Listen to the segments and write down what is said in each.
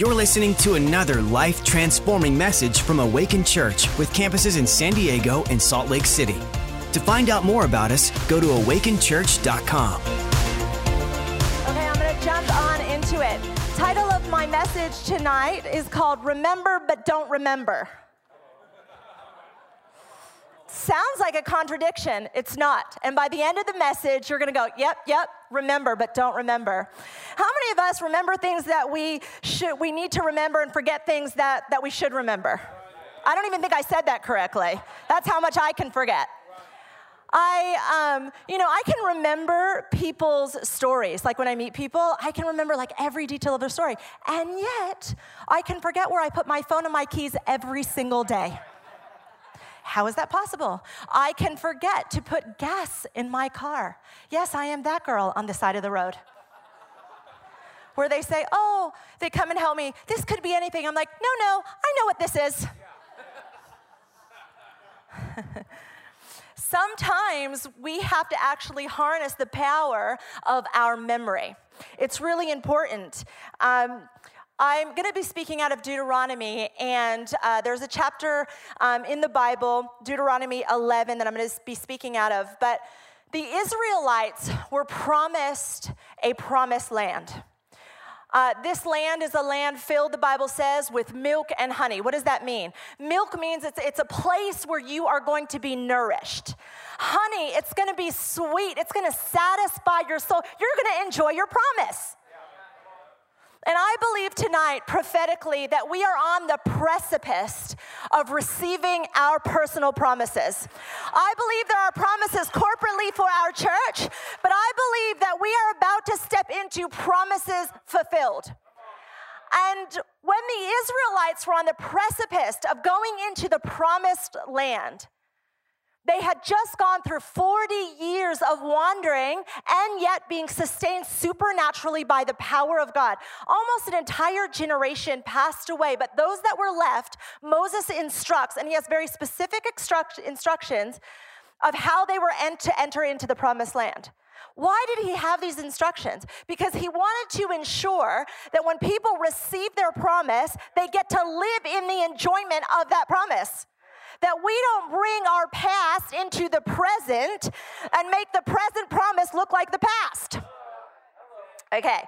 You're listening to another life transforming message from Awaken Church with campuses in San Diego and Salt Lake City. To find out more about us, go to awakenchurch.com. Okay, I'm going to jump on into it. Title of my message tonight is called Remember But Don't Remember. Sounds like a contradiction. It's not. And by the end of the message, you're going to go, yep, yep, remember, but don't remember. How many of us remember things that we should we need to remember and forget things that, that we should remember? I don't even think I said that correctly. That's how much I can forget. I, um, you know, I can remember people's stories. Like when I meet people, I can remember like every detail of their story. And yet, I can forget where I put my phone and my keys every single day. How is that possible? I can forget to put gas in my car. Yes, I am that girl on the side of the road. Where they say, oh, they come and help me. This could be anything. I'm like, no, no, I know what this is. Sometimes we have to actually harness the power of our memory. It's really important. Um, I'm going to be speaking out of Deuteronomy, and uh, there's a chapter um, in the Bible, Deuteronomy 11, that I'm going to be speaking out of. But the Israelites were promised a promised land. Uh, this land is a land filled, the Bible says, with milk and honey. What does that mean? Milk means it's, it's a place where you are going to be nourished. Honey, it's going to be sweet. It's going to satisfy your soul. You're going to enjoy your promise. And I believe tonight, prophetically, that we are on the precipice of receiving our personal promises. I believe there are promises corporately for our church, but I believe that we are about to step into promises fulfilled. And when the Israelites were on the precipice of going into the promised land, they had just gone through 40 years of wandering and yet being sustained supernaturally by the power of God. Almost an entire generation passed away, but those that were left, Moses instructs, and he has very specific instructions of how they were to enter into the promised land. Why did he have these instructions? Because he wanted to ensure that when people receive their promise, they get to live in the enjoyment of that promise that we don't bring our past into the present and make the present promise look like the past. Okay,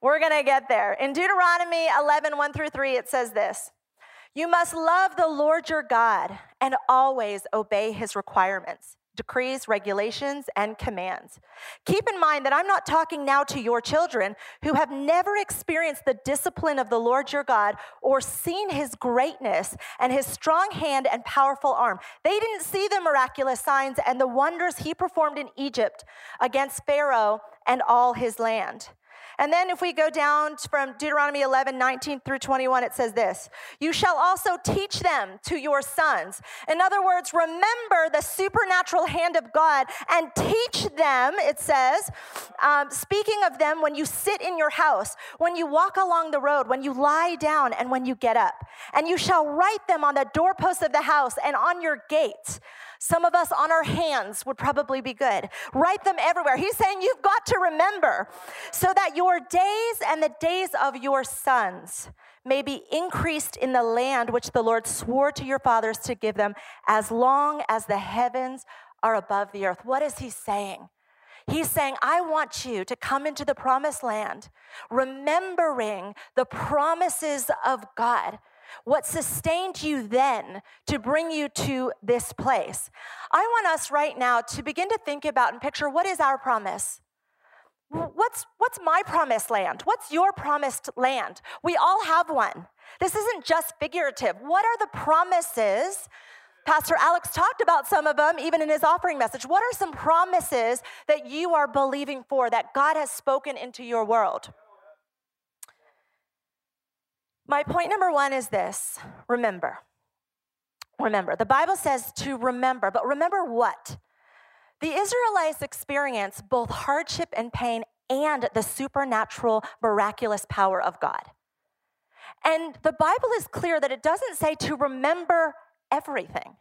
we're gonna get there. In Deuteronomy 11, 1 through 3, it says this You must love the Lord your God and always obey his requirements decrees, regulations, and commands. Keep in mind that I'm not talking now to your children who have never experienced the discipline of the Lord your God or seen his greatness and his strong hand and powerful arm. They didn't see the miraculous signs and the wonders he performed in Egypt against Pharaoh and all his land. And then if we go down from Deuteronomy 11, 19 through 21, it says this You shall also teach them to your sons. In other words, remember the supernatural hand of God and teach them, it says, um, speaking of them when you sit in your house, when you walk along the road, when you lie down, and when you get up. And you shall write them on the doorposts of the house and on your gates. Some of us on our hands would probably be good. Write them everywhere. He's saying you've got to remember so that your days and the days of your sons may be increased in the land which the Lord swore to your fathers to give them as long as the heavens are above the earth. What is he saying? He's saying, I want you to come into the promised land, remembering the promises of God what sustained you then to bring you to this place. I want us right now to begin to think about and picture what is our promise? What's, what's my promised land? What's your promised land? We all have one. This isn't just figurative. What are the promises? Pastor Alex talked about some of them even in his offering message. What are some promises that you are believing for that God has spoken into your world? My point number one is this remember. Remember. The Bible says to remember, but remember what? The Israelites experienced both hardship and pain and the supernatural, miraculous power of God. And the Bible is clear that it doesn't say to remember everything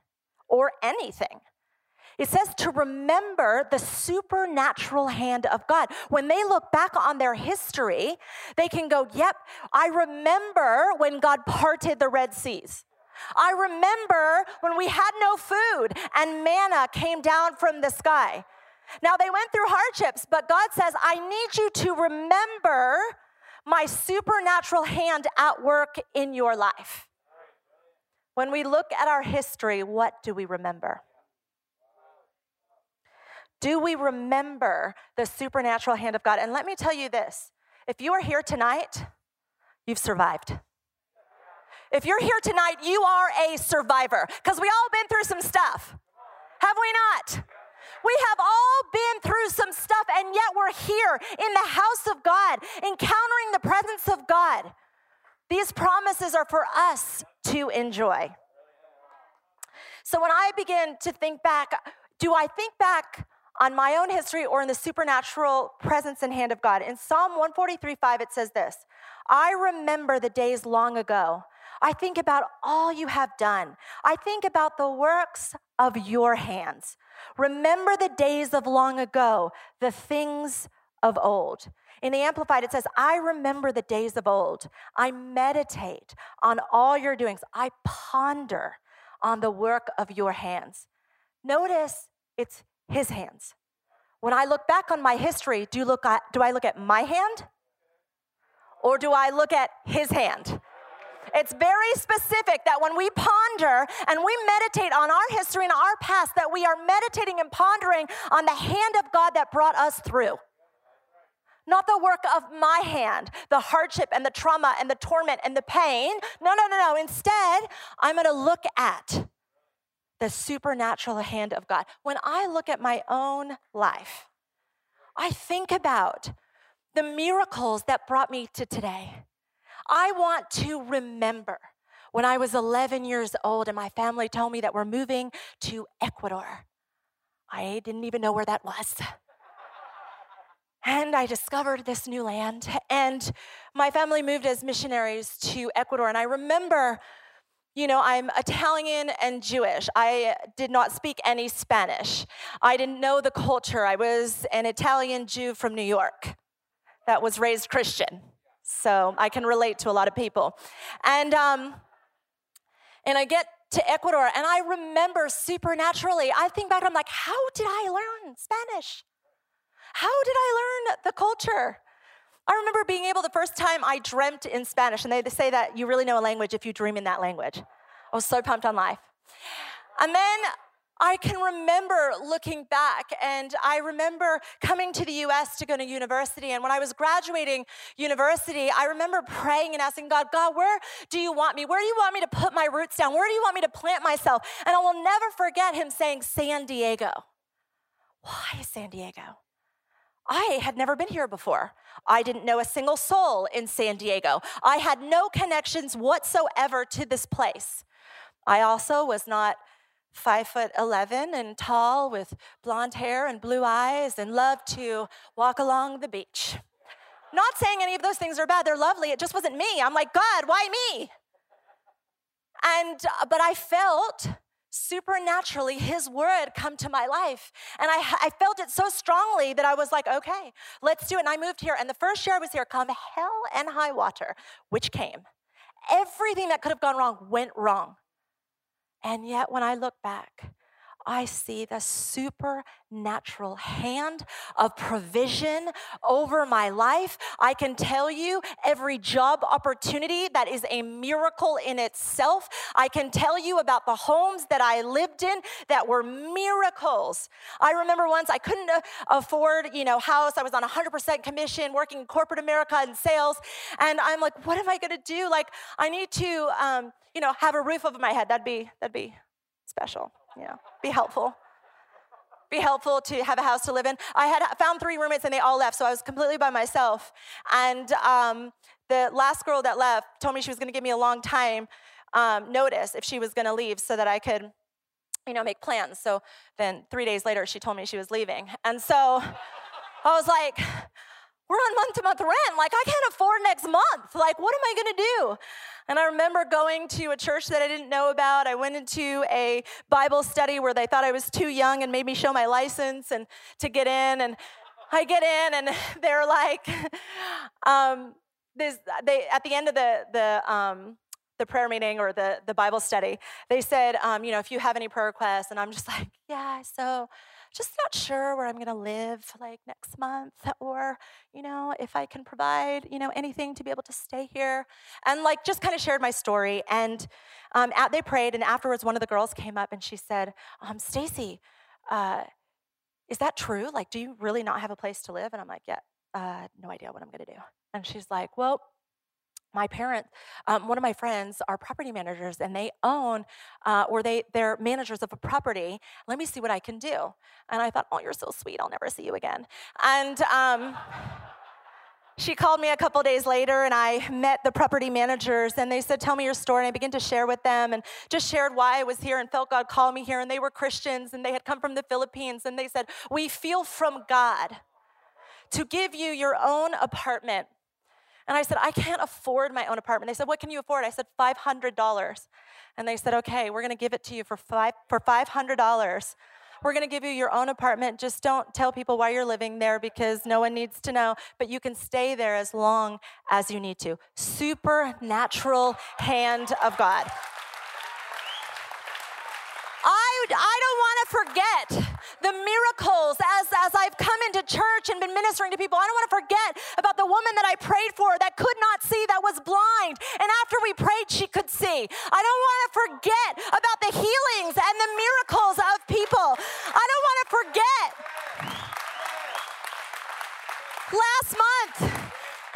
or anything. It says to remember the supernatural hand of God. When they look back on their history, they can go, Yep, I remember when God parted the Red Seas. I remember when we had no food and manna came down from the sky. Now they went through hardships, but God says, I need you to remember my supernatural hand at work in your life. When we look at our history, what do we remember? Do we remember the supernatural hand of God? And let me tell you this if you are here tonight, you've survived. If you're here tonight, you are a survivor because we all been through some stuff. Have we not? We have all been through some stuff, and yet we're here in the house of God, encountering the presence of God. These promises are for us to enjoy. So when I begin to think back, do I think back on my own history or in the supernatural presence and hand of God? In Psalm 143 5, it says this I remember the days long ago. I think about all you have done. I think about the works of your hands. Remember the days of long ago, the things of old. In the Amplified, it says, I remember the days of old. I meditate on all your doings. I ponder on the work of your hands. Notice it's his hands. When I look back on my history, do, look at, do I look at my hand or do I look at his hand? It's very specific that when we ponder and we meditate on our history and our past, that we are meditating and pondering on the hand of God that brought us through. Not the work of my hand, the hardship and the trauma and the torment and the pain. No, no, no, no. Instead, I'm going to look at the supernatural hand of God. When I look at my own life, I think about the miracles that brought me to today. I want to remember when I was 11 years old and my family told me that we're moving to Ecuador. I didn't even know where that was. And I discovered this new land. And my family moved as missionaries to Ecuador. And I remember, you know, I'm Italian and Jewish. I did not speak any Spanish. I didn't know the culture. I was an Italian Jew from New York that was raised Christian. So I can relate to a lot of people. And, um, and I get to Ecuador and I remember supernaturally, I think back, I'm like, how did I learn Spanish? How did I learn the culture? I remember being able the first time I dreamt in Spanish, and they say that you really know a language if you dream in that language. I was so pumped on life. And then I can remember looking back, and I remember coming to the US to go to university. And when I was graduating university, I remember praying and asking God, God, where do you want me? Where do you want me to put my roots down? Where do you want me to plant myself? And I will never forget Him saying, San Diego. Why San Diego? I had never been here before. I didn't know a single soul in San Diego. I had no connections whatsoever to this place. I also was not five foot 11 and tall with blonde hair and blue eyes and loved to walk along the beach. Not saying any of those things are bad, they're lovely. It just wasn't me. I'm like, God, why me? And, uh, but I felt supernaturally his word come to my life. And I, I felt it so strongly that I was like, okay, let's do it. And I moved here. And the first year I was here, come hell and high water, which came. Everything that could have gone wrong went wrong. And yet, when I look back, I see the supernatural hand of provision over my life. I can tell you every job opportunity that is a miracle in itself. I can tell you about the homes that I lived in that were miracles. I remember once I couldn't afford, you know, house. I was on 100% commission working in corporate America in sales. And I'm like, what am I going to do? Like, I need to, um, you know, have a roof over my head. That'd be, that'd be special you know, be helpful. Be helpful to have a house to live in. I had found three roommates and they all left, so I was completely by myself. And um, the last girl that left told me she was going to give me a long time um, notice if she was going to leave, so that I could, you know, make plans. So then three days later, she told me she was leaving, and so I was like, "We're on month to month rent. Like, I can't afford next month. Like, what am I going to do? And I remember going to a church that I didn't know about. I went into a Bible study where they thought I was too young and made me show my license and to get in. And I get in, and they're like, um, this, they at the end of the the um, the prayer meeting or the the Bible study, they said, um, you know, if you have any prayer requests, and I'm just like, yeah, so just not sure where I'm going to live like next month or, you know, if I can provide, you know, anything to be able to stay here. And like just kind of shared my story. And um, at, they prayed. And afterwards, one of the girls came up and she said, um, Stacy, uh, is that true? Like, do you really not have a place to live? And I'm like, yeah, uh, no idea what I'm going to do. And she's like, well, my parents, um, one of my friends are property managers and they own uh, or they, they're managers of a property. Let me see what I can do. And I thought, oh, you're so sweet. I'll never see you again. And um, she called me a couple days later and I met the property managers and they said, Tell me your story. And I began to share with them and just shared why I was here and felt God call me here. And they were Christians and they had come from the Philippines. And they said, We feel from God to give you your own apartment and I said, I can't afford my own apartment. They said, What can you afford? I said, $500. And they said, Okay, we're going to give it to you for, five, for $500. We're going to give you your own apartment. Just don't tell people why you're living there because no one needs to know, but you can stay there as long as you need to. Supernatural hand of God. I, I don't want to forget the miracles as, as I've come into church and been ministering to people. I don't want to forget about the woman that I prayed for that could not see, that was blind. And after we prayed, she could see. I don't want to forget about the healings and the miracles of people. I don't want to forget. Last month,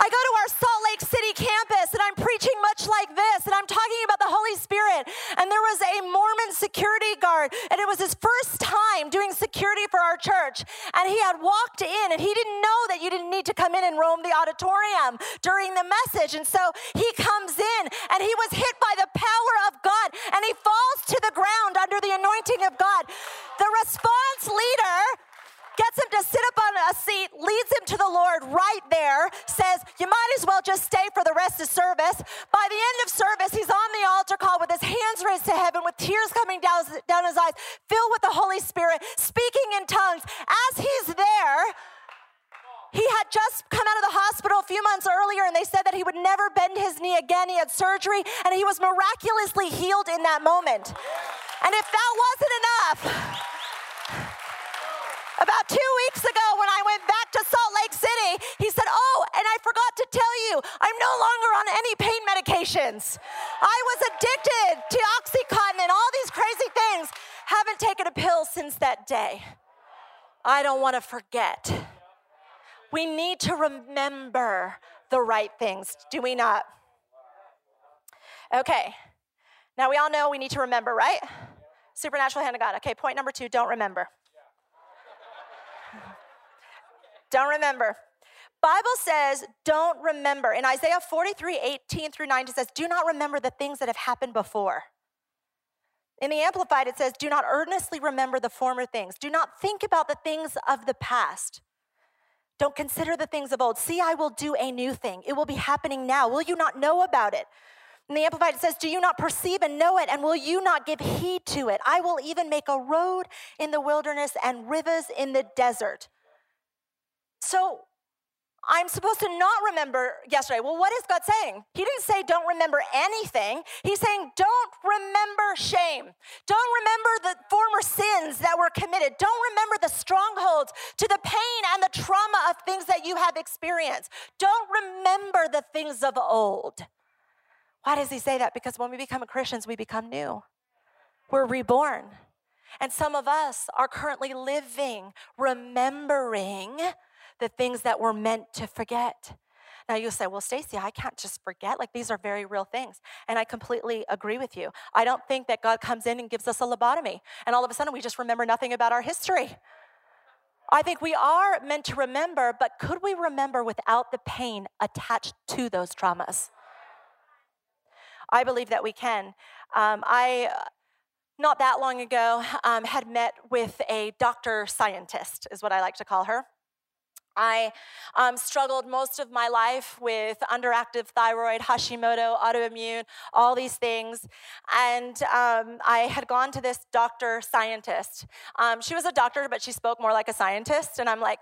I go to our Salt Lake City campus and I'm preaching much like this and I'm talking about the Holy Spirit. And there was a Mormon security guard and it was his first time doing security for our church. And he had walked in and he didn't know that you didn't need to come in and roam the auditorium during the message. And so he comes in and he was hit by the power of God and he falls to the ground under the anointing of God. The response leader gets him to sit up on a seat, leads him to the Lord right there, says, You might as well just stay for the rest of service. By the end of service, he's on the altar call with his hands raised to heaven, with tears coming down, down his eyes, filled with the Holy Spirit, speaking in tongues. As he's there, he had just come out of the hospital a few months earlier and they said that he would never bend his knee again. He had surgery and he was miraculously healed in that moment. And if that wasn't enough, about two weeks ago, when I went back to Salt Lake City, he said, Oh, and I forgot to tell you, I'm no longer on any pain medications. I was addicted to Oxycontin and all these crazy things. Haven't taken a pill since that day. I don't want to forget. We need to remember the right things, do we not? Okay, now we all know we need to remember, right? Supernatural hand of God. Okay, point number two don't remember. Don't remember. Bible says, don't remember. In Isaiah 43, 18 through 19 says, do not remember the things that have happened before. In the Amplified, it says, do not earnestly remember the former things. Do not think about the things of the past. Don't consider the things of old. See, I will do a new thing. It will be happening now. Will you not know about it? In the Amplified, it says, Do you not perceive and know it? And will you not give heed to it? I will even make a road in the wilderness and rivers in the desert. So I'm supposed to not remember yesterday. Well, what is God saying? He didn't say don't remember anything. He's saying don't remember shame. Don't remember the former sins that were committed. Don't remember the strongholds to the pain and the trauma of things that you have experienced. Don't remember the things of old. Why does he say that? Because when we become Christians, we become new. We're reborn. And some of us are currently living, remembering the things that we're meant to forget. Now you'll say, well, Stacy, I can't just forget. Like these are very real things. And I completely agree with you. I don't think that God comes in and gives us a lobotomy and all of a sudden we just remember nothing about our history. I think we are meant to remember, but could we remember without the pain attached to those traumas? I believe that we can. Um, I, not that long ago, um, had met with a doctor scientist, is what I like to call her. I um, struggled most of my life with underactive thyroid, Hashimoto, autoimmune, all these things. And um, I had gone to this doctor scientist. Um, she was a doctor, but she spoke more like a scientist. And I'm like,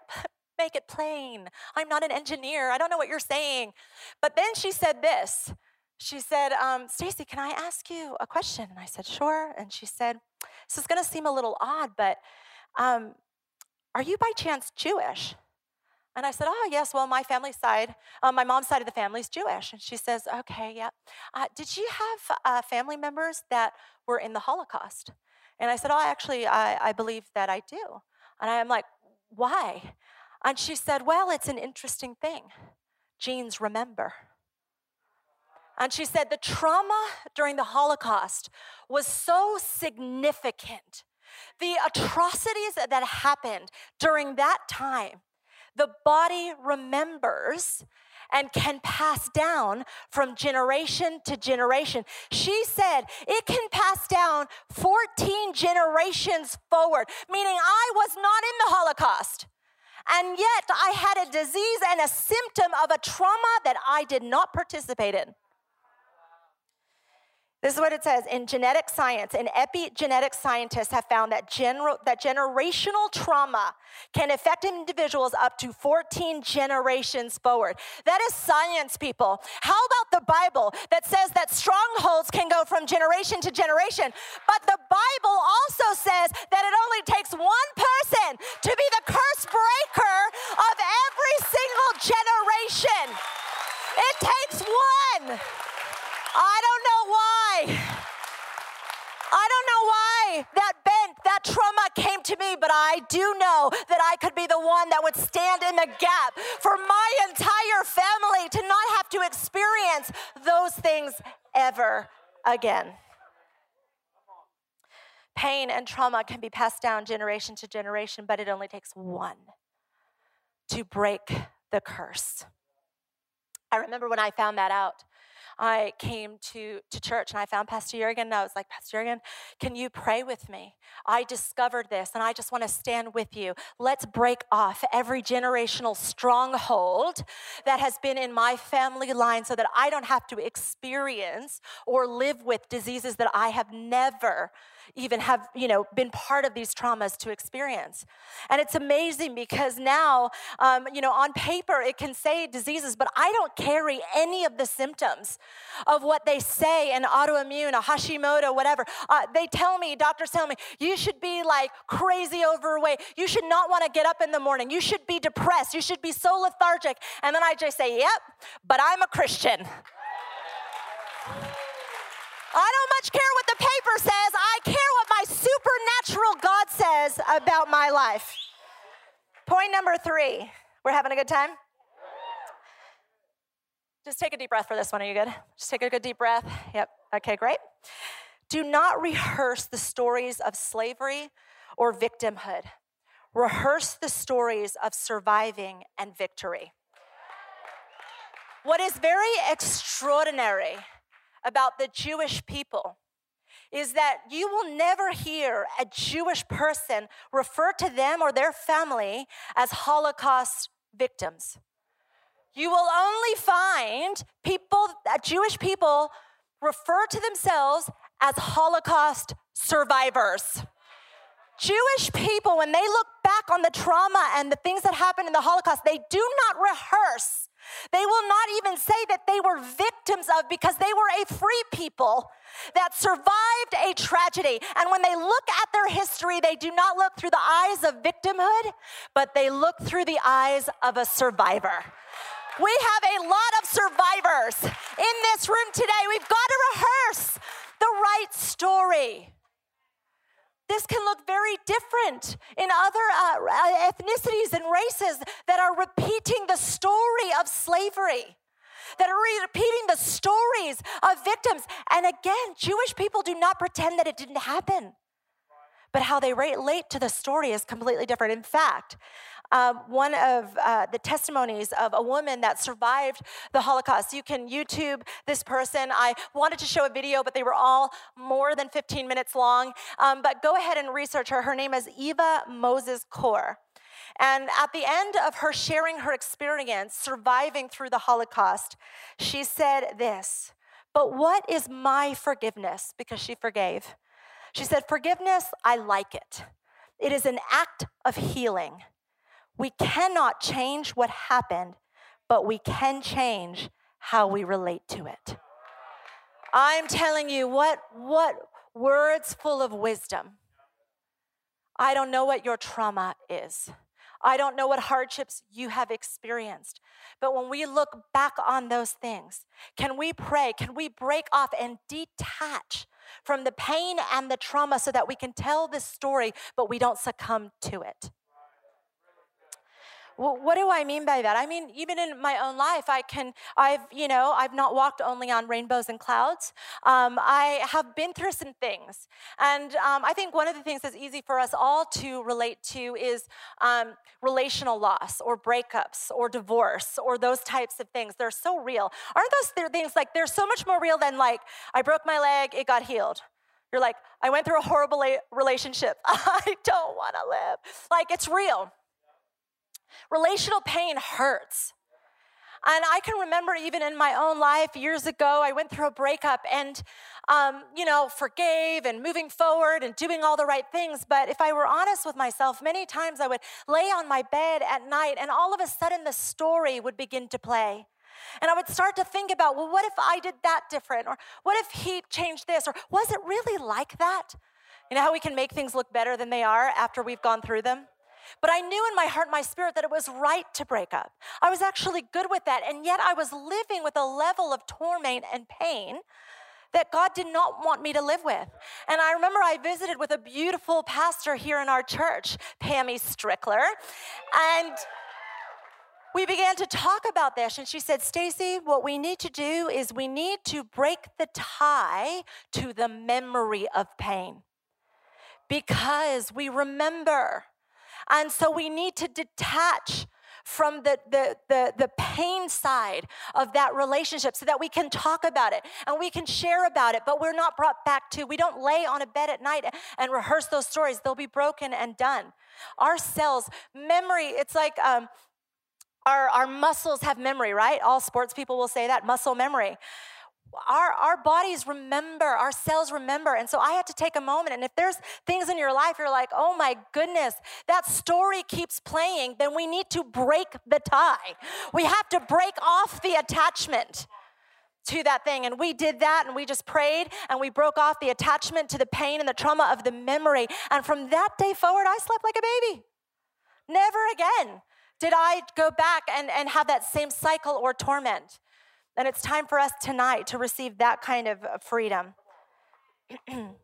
make it plain. I'm not an engineer. I don't know what you're saying. But then she said this. She said, um, Stacy, can I ask you a question? And I said, sure. And she said, this is going to seem a little odd, but um, are you by chance Jewish? And I said, Oh, yes, well, my family side, uh, my mom's side of the family is Jewish. And she says, Okay, yeah. Uh, did you have uh, family members that were in the Holocaust? And I said, Oh, actually, I, I believe that I do. And I'm like, Why? And she said, Well, it's an interesting thing. Genes remember. And she said, The trauma during the Holocaust was so significant. The atrocities that happened during that time the body remembers and can pass down from generation to generation. She said it can pass down 14 generations forward, meaning I was not in the Holocaust. And yet I had a disease and a symptom of a trauma that I did not participate in. This is what it says in genetic science, and epigenetic scientists have found that, gener- that generational trauma can affect individuals up to 14 generations forward. That is science, people. How about the Bible that says that strongholds can go from generation to generation? But the Bible also says that it only takes one person to be the curse breaker of every single generation. It takes one. I don't know why. I don't know why that bent, that trauma came to me, but I do know that I could be the one that would stand in the gap for my entire family to not have to experience those things ever again. Pain and trauma can be passed down generation to generation, but it only takes one to break the curse. I remember when I found that out. I came to, to church and I found Pastor Jurgen and I was like, Pastor Jurgen, can you pray with me? I discovered this and I just want to stand with you. Let's break off every generational stronghold that has been in my family line so that I don't have to experience or live with diseases that I have never even have, you know, been part of these traumas to experience. And it's amazing because now, um, you know, on paper it can say diseases, but I don't carry any of the symptoms of what they say an autoimmune, a Hashimoto, whatever. Uh, they tell me, doctors tell me, you should be like crazy overweight. You should not want to get up in the morning. You should be depressed. You should be so lethargic. And then I just say, yep, but I'm a Christian. I don't much care what the paper says. I care what my supernatural God says about my life. Point number three. We're having a good time? Just take a deep breath for this one. Are you good? Just take a good deep breath. Yep. Okay, great. Do not rehearse the stories of slavery or victimhood. Rehearse the stories of surviving and victory. What is very extraordinary about the Jewish people is that you will never hear a Jewish person refer to them or their family as Holocaust victims. You will only find people, uh, Jewish people, refer to themselves as Holocaust survivors. Jewish people, when they look back on the trauma and the things that happened in the Holocaust, they do not rehearse. They will not even say that they were victims of because they were a free people that survived a tragedy. And when they look at their history, they do not look through the eyes of victimhood, but they look through the eyes of a survivor. We have a lot of survivors in this room today. We've got to rehearse the right story. This can look very different in other uh, ethnicities and races that are repeating the story of slavery, that are repeating the stories of victims. And again, Jewish people do not pretend that it didn't happen, but how they relate to the story is completely different. In fact, um, one of uh, the testimonies of a woman that survived the Holocaust. You can YouTube this person. I wanted to show a video, but they were all more than 15 minutes long. Um, but go ahead and research her. Her name is Eva Moses Kor. And at the end of her sharing her experience surviving through the Holocaust, she said this But what is my forgiveness? Because she forgave. She said, Forgiveness, I like it. It is an act of healing. We cannot change what happened, but we can change how we relate to it. I'm telling you, what, what words full of wisdom. I don't know what your trauma is. I don't know what hardships you have experienced. But when we look back on those things, can we pray? Can we break off and detach from the pain and the trauma so that we can tell this story, but we don't succumb to it? What do I mean by that? I mean, even in my own life, I can, I've, you know, I've not walked only on rainbows and clouds. Um, I have been through some things. And um, I think one of the things that's easy for us all to relate to is um, relational loss or breakups or divorce or those types of things. They're so real. Aren't those things like, they're so much more real than like, I broke my leg, it got healed. You're like, I went through a horrible relationship. I don't want to live. Like, it's real. Relational pain hurts. And I can remember even in my own life years ago, I went through a breakup and, um, you know, forgave and moving forward and doing all the right things. But if I were honest with myself, many times I would lay on my bed at night and all of a sudden the story would begin to play. And I would start to think about, well, what if I did that different? Or what if he changed this? Or was it really like that? You know how we can make things look better than they are after we've gone through them? But I knew in my heart, my spirit, that it was right to break up. I was actually good with that. And yet I was living with a level of torment and pain that God did not want me to live with. And I remember I visited with a beautiful pastor here in our church, Pammy Strickler. And we began to talk about this and she said stacy what we need to do is we need to break the tie to the memory of pain because we remember and so we need to detach from the, the, the, the, pain side of that relationship so that we can talk about it and we can share about it, but we're not brought back to, we don't lay on a bed at night and rehearse those stories. They'll be broken and done. Our cells, memory, it's like um, our, our muscles have memory, right? All sports people will say that muscle memory our, our bodies remember, our cells remember. And so I had to take a moment. And if there's things in your life, you're like, oh my goodness, that story keeps playing, then we need to break the tie. We have to break off the attachment to that thing. And we did that and we just prayed and we broke off the attachment to the pain and the trauma of the memory. And from that day forward, I slept like a baby. Never again did I go back and, and have that same cycle or torment. And it's time for us tonight to receive that kind of uh, freedom.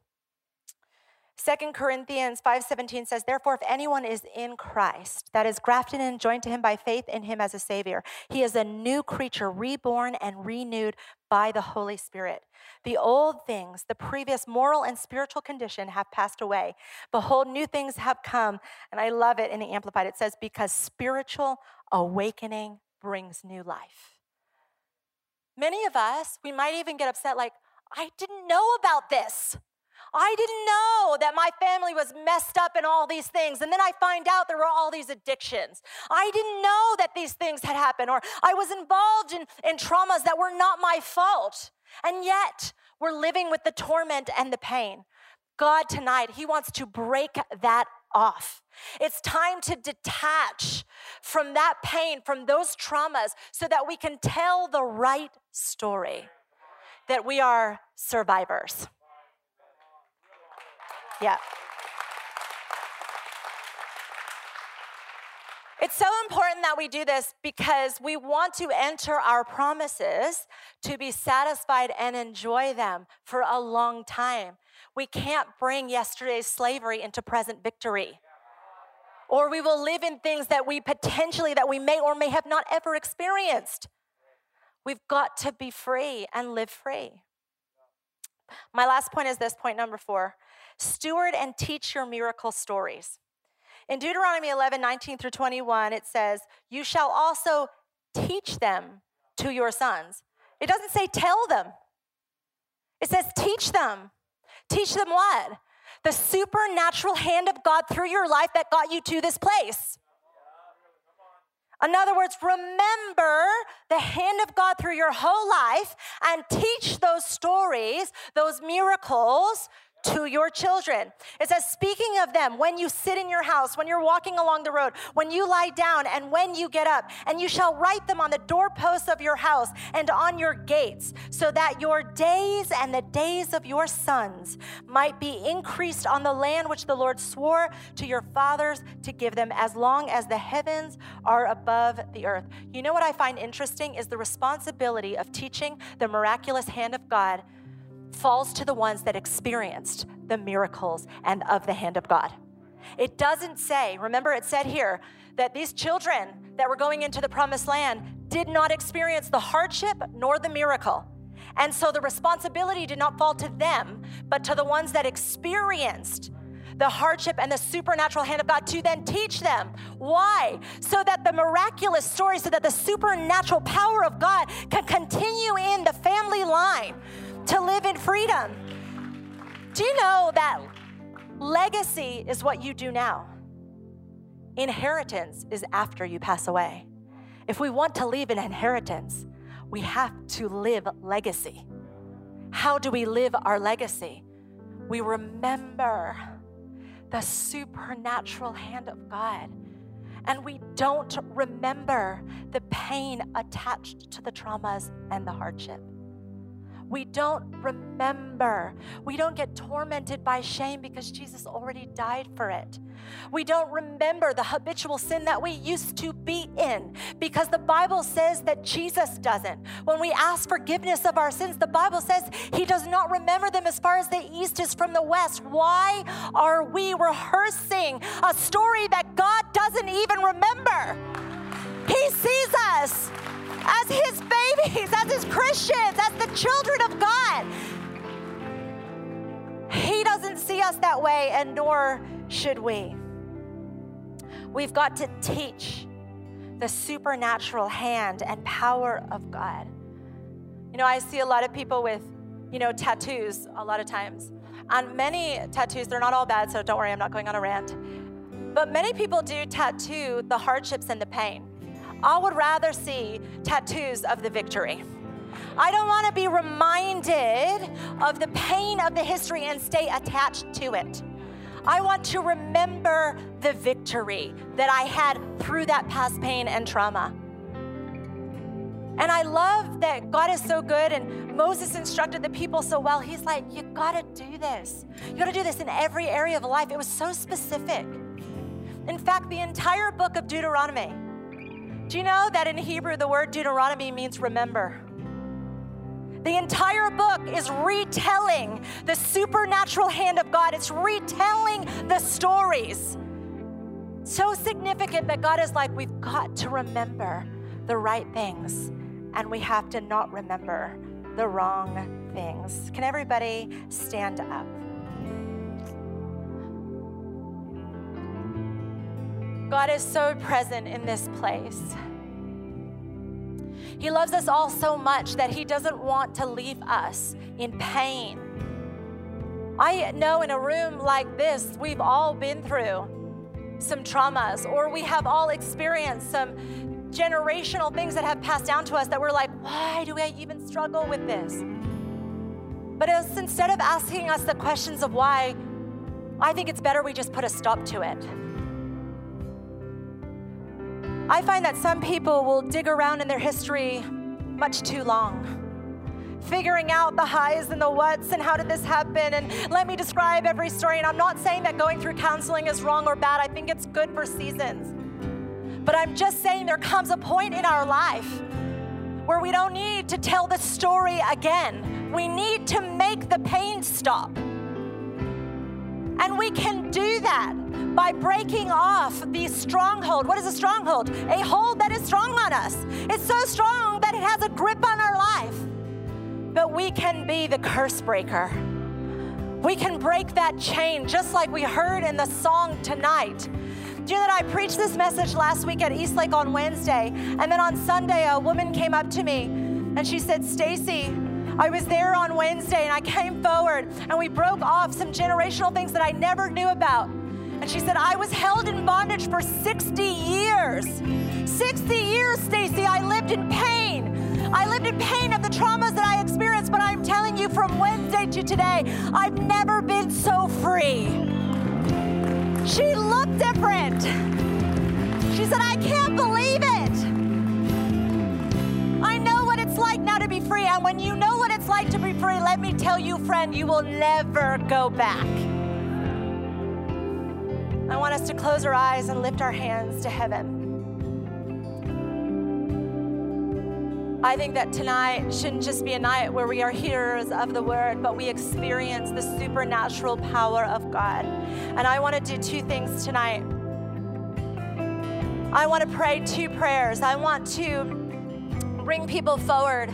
Second Corinthians 5:17 says, "Therefore if anyone is in Christ, that is grafted and joined to him by faith in him as a savior, he is a new creature, reborn and renewed by the Holy Spirit. The old things, the previous moral and spiritual condition have passed away. Behold, new things have come." And I love it in the amplified. It says, "Because spiritual awakening brings new life." Many of us, we might even get upset like, I didn't know about this. I didn't know that my family was messed up in all these things. And then I find out there were all these addictions. I didn't know that these things had happened, or I was involved in, in traumas that were not my fault. And yet, we're living with the torment and the pain. God tonight, He wants to break that off. It's time to detach from that pain, from those traumas, so that we can tell the right story that we are survivors. Yeah. It's so important that we do this because we want to enter our promises to be satisfied and enjoy them for a long time. We can't bring yesterday's slavery into present victory. Or we will live in things that we potentially that we may or may have not ever experienced. We've got to be free and live free. My last point is this point number 4. Steward and teach your miracle stories. In Deuteronomy 11, 19 through 21, it says, You shall also teach them to your sons. It doesn't say tell them, it says teach them. Teach them what? The supernatural hand of God through your life that got you to this place. In other words, remember the hand of God through your whole life and teach those stories, those miracles to your children. It says, speaking of them, when you sit in your house, when you're walking along the road, when you lie down, and when you get up, and you shall write them on the doorposts of your house and on your gates, so that your days and the days of your sons might be increased on the land which the Lord swore to your fathers to give them, as long as the heavens are above the earth. You know what I find interesting is the responsibility of teaching the miraculous hand of God falls to the ones that experienced the miracles and of the hand of God. It doesn't say, remember, it said here that these children that were going into the promised land did not experience the hardship nor the miracle. And so the responsibility did not fall to them, but to the ones that experienced the hardship and the supernatural hand of God to then teach them. Why? So that the miraculous story, so that the supernatural power of God can continue in the family line to live in freedom. Do you know that legacy is what you do now? Inheritance is after you pass away. If we want to leave an inheritance, we have to live legacy. How do we live our legacy? We remember the supernatural hand of God. And we don't remember the pain attached to the traumas and the hardship we don't remember. We don't get tormented by shame because Jesus already died for it. We don't remember the habitual sin that we used to be in because the Bible says that Jesus doesn't. When we ask forgiveness of our sins, the Bible says He does not remember them as far as the east is from the west. Why are we rehearsing a story that God doesn't even remember? He sees us as his babies, as his Christians, as the children of God. He doesn't see us that way, and nor should we. We've got to teach the supernatural hand and power of God. You know, I see a lot of people with, you know, tattoos a lot of times. On many tattoos, they're not all bad, so don't worry, I'm not going on a rant. But many people do tattoo the hardships and the pain. I would rather see tattoos of the victory. I don't want to be reminded of the pain of the history and stay attached to it. I want to remember the victory that I had through that past pain and trauma. And I love that God is so good and Moses instructed the people so well. He's like, You gotta do this. You gotta do this in every area of life. It was so specific. In fact, the entire book of Deuteronomy do you know that in Hebrew the word Deuteronomy means remember? The entire book is retelling the supernatural hand of God. It's retelling the stories. So significant that God is like, we've got to remember the right things and we have to not remember the wrong things. Can everybody stand up? God is so present in this place. He loves us all so much that He doesn't want to leave us in pain. I know in a room like this, we've all been through some traumas, or we have all experienced some generational things that have passed down to us that we're like, why do I even struggle with this? But instead of asking us the questions of why, I think it's better we just put a stop to it. I find that some people will dig around in their history much too long figuring out the highs and the whats and how did this happen and let me describe every story. And I'm not saying that going through counseling is wrong or bad, I think it's good for seasons. But I'm just saying there comes a point in our life where we don't need to tell the story again. We need to make the pain stop. And we can do that by breaking off the stronghold. What is a stronghold? A hold that is strong on us. It's so strong that it has a grip on our life. But we can be the curse breaker. We can break that chain, just like we heard in the song tonight. Do you know that I preached this message last week at Eastlake on Wednesday? And then on Sunday, a woman came up to me and she said, Stacy, I was there on Wednesday and I came forward and we broke off some generational things that I never knew about. And she said, I was held in bondage for 60 years. 60 years, Stacy, I lived in pain. I lived in pain of the traumas that I experienced, but I'm telling you from Wednesday to today, I've never been so free. She looked different. She said, I can't believe it. I know what it's like now to be free. And when you know what it's like to be free, let me tell you, friend, you will never go back. I want us to close our eyes and lift our hands to heaven. I think that tonight shouldn't just be a night where we are hearers of the word, but we experience the supernatural power of God. And I want to do two things tonight. I want to pray two prayers. I want to bring people forward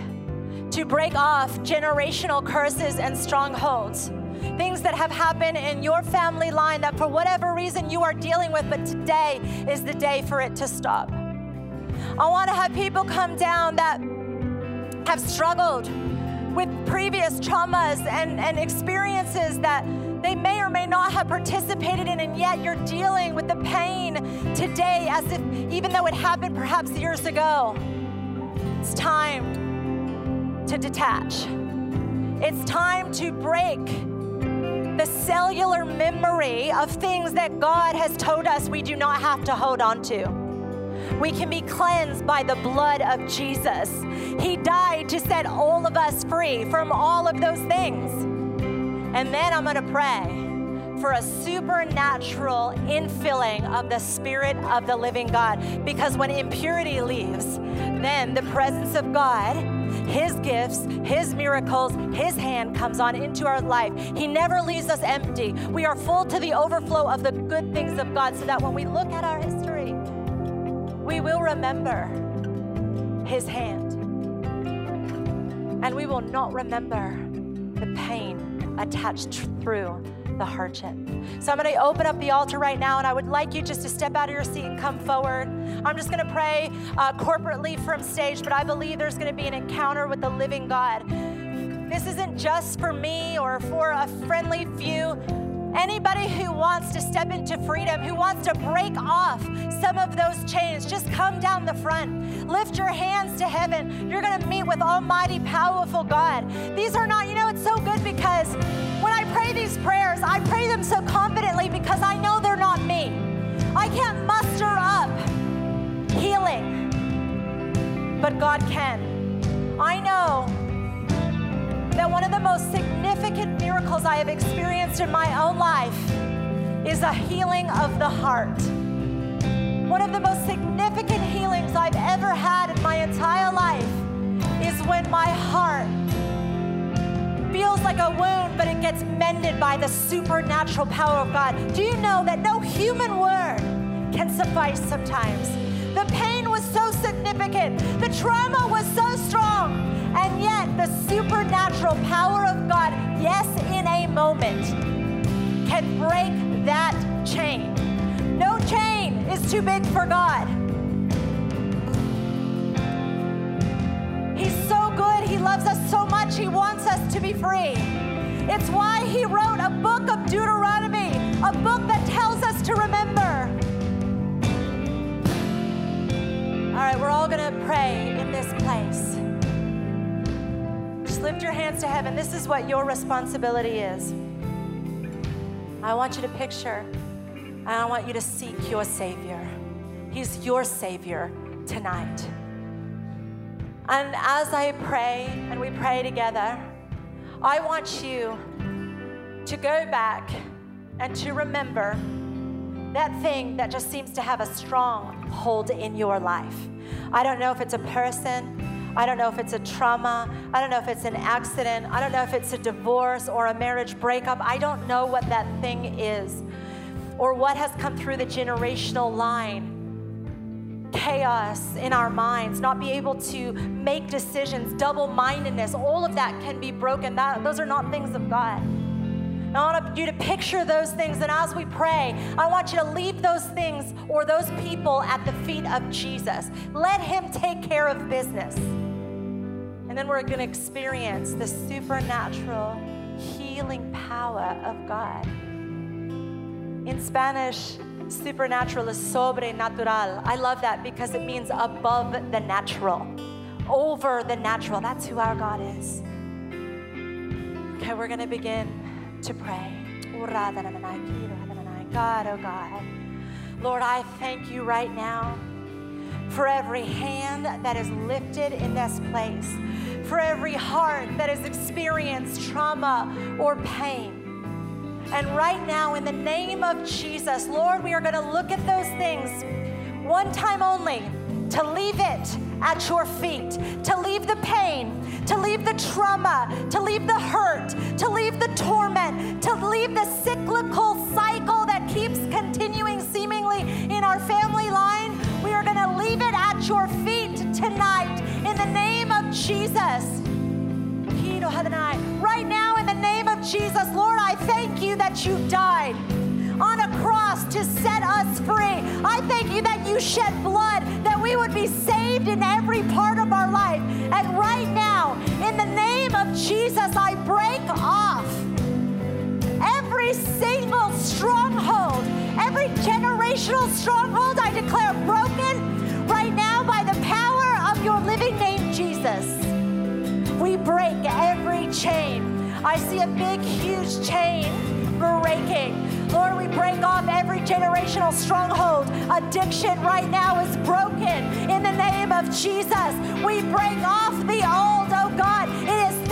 to break off generational curses and strongholds. Things that have happened in your family line that for whatever reason you are dealing with, but today is the day for it to stop. I want to have people come down that have struggled with previous traumas and, and experiences that they may or may not have participated in, and yet you're dealing with the pain today as if, even though it happened perhaps years ago, it's time to detach. It's time to break the cellular memory of things that God has told us we do not have to hold on to. We can be cleansed by the blood of Jesus. He died to set all of us free from all of those things. And then I'm going to pray for a supernatural infilling of the Spirit of the living God. Because when impurity leaves, then the presence of God, His gifts, His miracles, His hand comes on into our life. He never leaves us empty. We are full to the overflow of the good things of God so that when we look at our history, we will remember his hand. And we will not remember the pain attached through the hardship. So I'm going to open up the altar right now, and I would like you just to step out of your seat and come forward. I'm just going to pray uh, corporately from stage, but I believe there's going to be an encounter with the living God. This isn't just for me or for a friendly few. Anybody who wants to step into freedom, who wants to break off some of those chains, just come down the front. Lift your hands to heaven. You're going to meet with Almighty, powerful God. These are not, you know, it's so good because when I pray these prayers, I pray them so confidently because I know they're not me. I can't muster up healing, but God can. I know that one of the most significant miracles I have experienced in my own life is a healing of the heart. One of the most significant healings I've ever had in my entire life is when my heart feels like a wound, but it gets mended by the supernatural power of God. Do you know that no human word can suffice sometimes? The pain was so significant, the trauma was so strong and yet, the supernatural power of God, yes, in a moment, can break that chain. No chain is too big for God. He's so good. He loves us so much. He wants us to be free. It's why he wrote a book of Deuteronomy, a book that tells us to remember. All right, we're all going to pray in this place lift your hands to heaven. This is what your responsibility is. I want you to picture, and I want you to seek your Savior. He's your Savior tonight. And as I pray and we pray together, I want you to go back and to remember that thing that just seems to have a strong hold in your life. I don't know if it's a person, I don't know if it's a trauma. I don't know if it's an accident. I don't know if it's a divorce or a marriage breakup. I don't know what that thing is or what has come through the generational line. Chaos in our minds, not be able to make decisions, double mindedness, all of that can be broken. That, those are not things of God. I want you to picture those things, and as we pray, I want you to leave those things or those people at the feet of Jesus. Let Him take care of business. And then we're going to experience the supernatural healing power of God. In Spanish, supernatural is sobrenatural. I love that because it means above the natural, over the natural. That's who our God is. Okay, we're going to begin to pray. God, oh God. Lord, I thank you right now for every hand that is lifted in this place, for every heart that has experienced trauma or pain. And right now, in the name of Jesus, Lord, we are going to look at those things one time only to leave it at your feet, to leave the pain, to leave the trauma, to leave the hurt, to leave the torment, to leave the cyclical cycle that keeps continuing seemingly in our family leave it at your feet tonight in the name of Jesus. Right now, in the name of Jesus, Lord, I thank you that you died on a cross to set us free. I thank you that you shed blood that we would be saved in every part of our life. And right now, in the name of Jesus, I break off every single stronghold, every generational stronghold, I declare broken right now by the power of your living name, Jesus. We break every chain. I see a big, huge chain breaking. Lord, we break off every generational stronghold. Addiction right now is broken in the name of Jesus. We break off the old, oh God. It is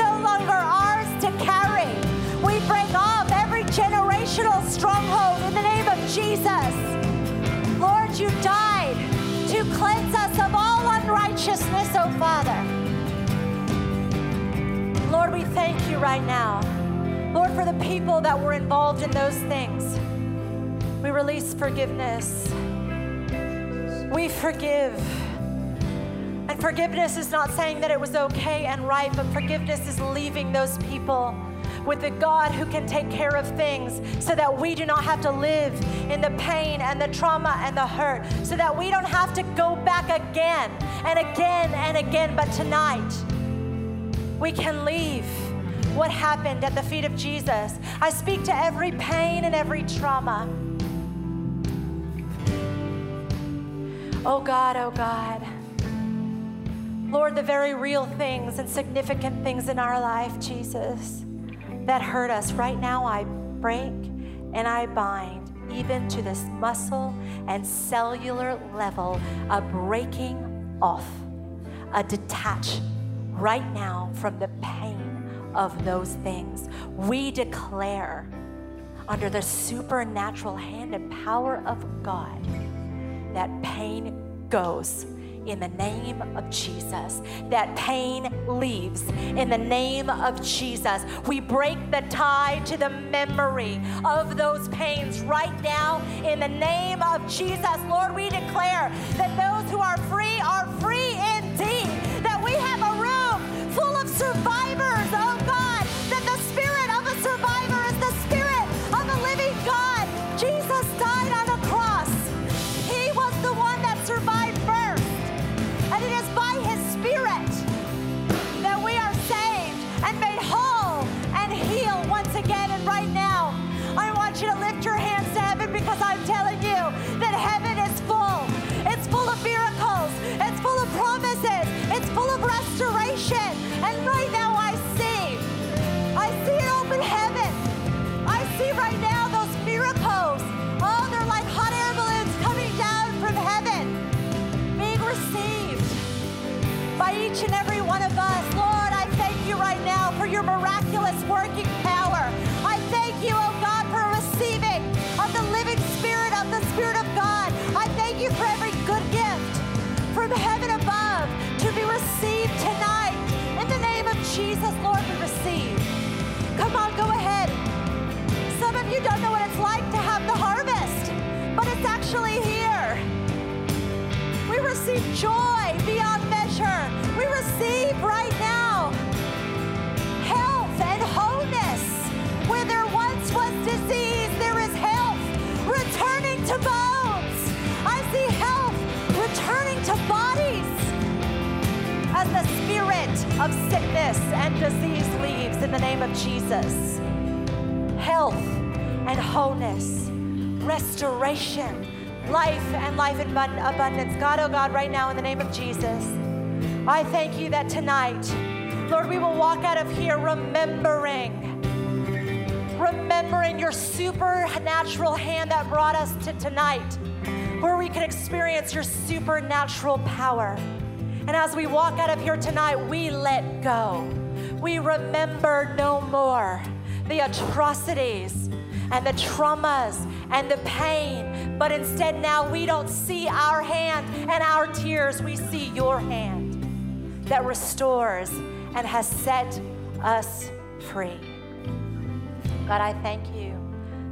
unrighteousness, oh Father. Lord, we thank you right now. Lord, for the people that were involved in those things, we release forgiveness. We forgive. And forgiveness is not saying that it was okay and right, but forgiveness is leaving those people with the God who can take care of things so that we do not have to live in the pain and the trauma and the hurt, so that we don't have to go back again and again and again. But tonight, we can leave what happened at the feet of Jesus. I speak to every pain and every trauma. Oh God, oh God. Lord, the very real things and significant things in our life, Jesus, that hurt us, right now I break and I bind even to this muscle and cellular level, a breaking off, a detach right now from the pain of those things. We declare under the supernatural hand and power of God that pain goes in the name of Jesus. That pain leaves in the name of Jesus. We break the tie to the memory of those pains right now in the name of Jesus. Lord, we declare that those who are free are free indeed. Each and every one of us. Lord, I thank you right now for your miraculous working power. I thank you, oh God, for receiving of the living spirit of the Spirit of God. I thank you for every good gift from heaven above to be received tonight. In the name of Jesus, Lord, we receive. Come on, go ahead. Some of you don't know what it's like to have the harvest, but it's actually here. We receive joy beyond measure. Receive right now health and wholeness. Where there once was disease, there is health returning to bones. I see health returning to bodies as the spirit of sickness and disease leaves in the name of Jesus. Health and wholeness restoration, life, and life in abundance. God, oh God, right now in the name of Jesus, I thank you that tonight, Lord, we will walk out of here remembering remembering your supernatural hand that brought us to tonight, where we can experience your supernatural power. And as we walk out of here tonight, we let go. We remember no more the atrocities and the traumas and the pain, but instead now we don't see our hand and our tears. We see your hand that restores and has set us free. God, I thank you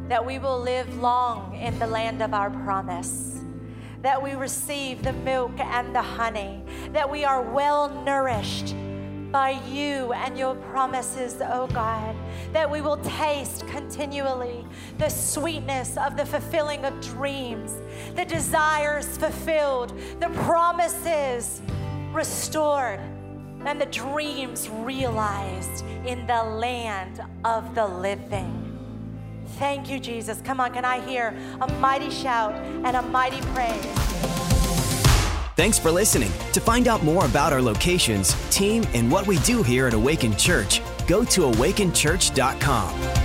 that we will live long in the land of our promise, that we receive the milk and the honey, that we are well nourished by you and your promises, oh God, that we will taste continually the sweetness of the fulfilling of dreams, the desires fulfilled, the promises restored and the dreams realized in the land of the living. Thank you, Jesus. Come on, can I hear a mighty shout and a mighty praise? Thanks for listening. To find out more about our locations, team, and what we do here at Awaken Church, go to awakenchurch.com.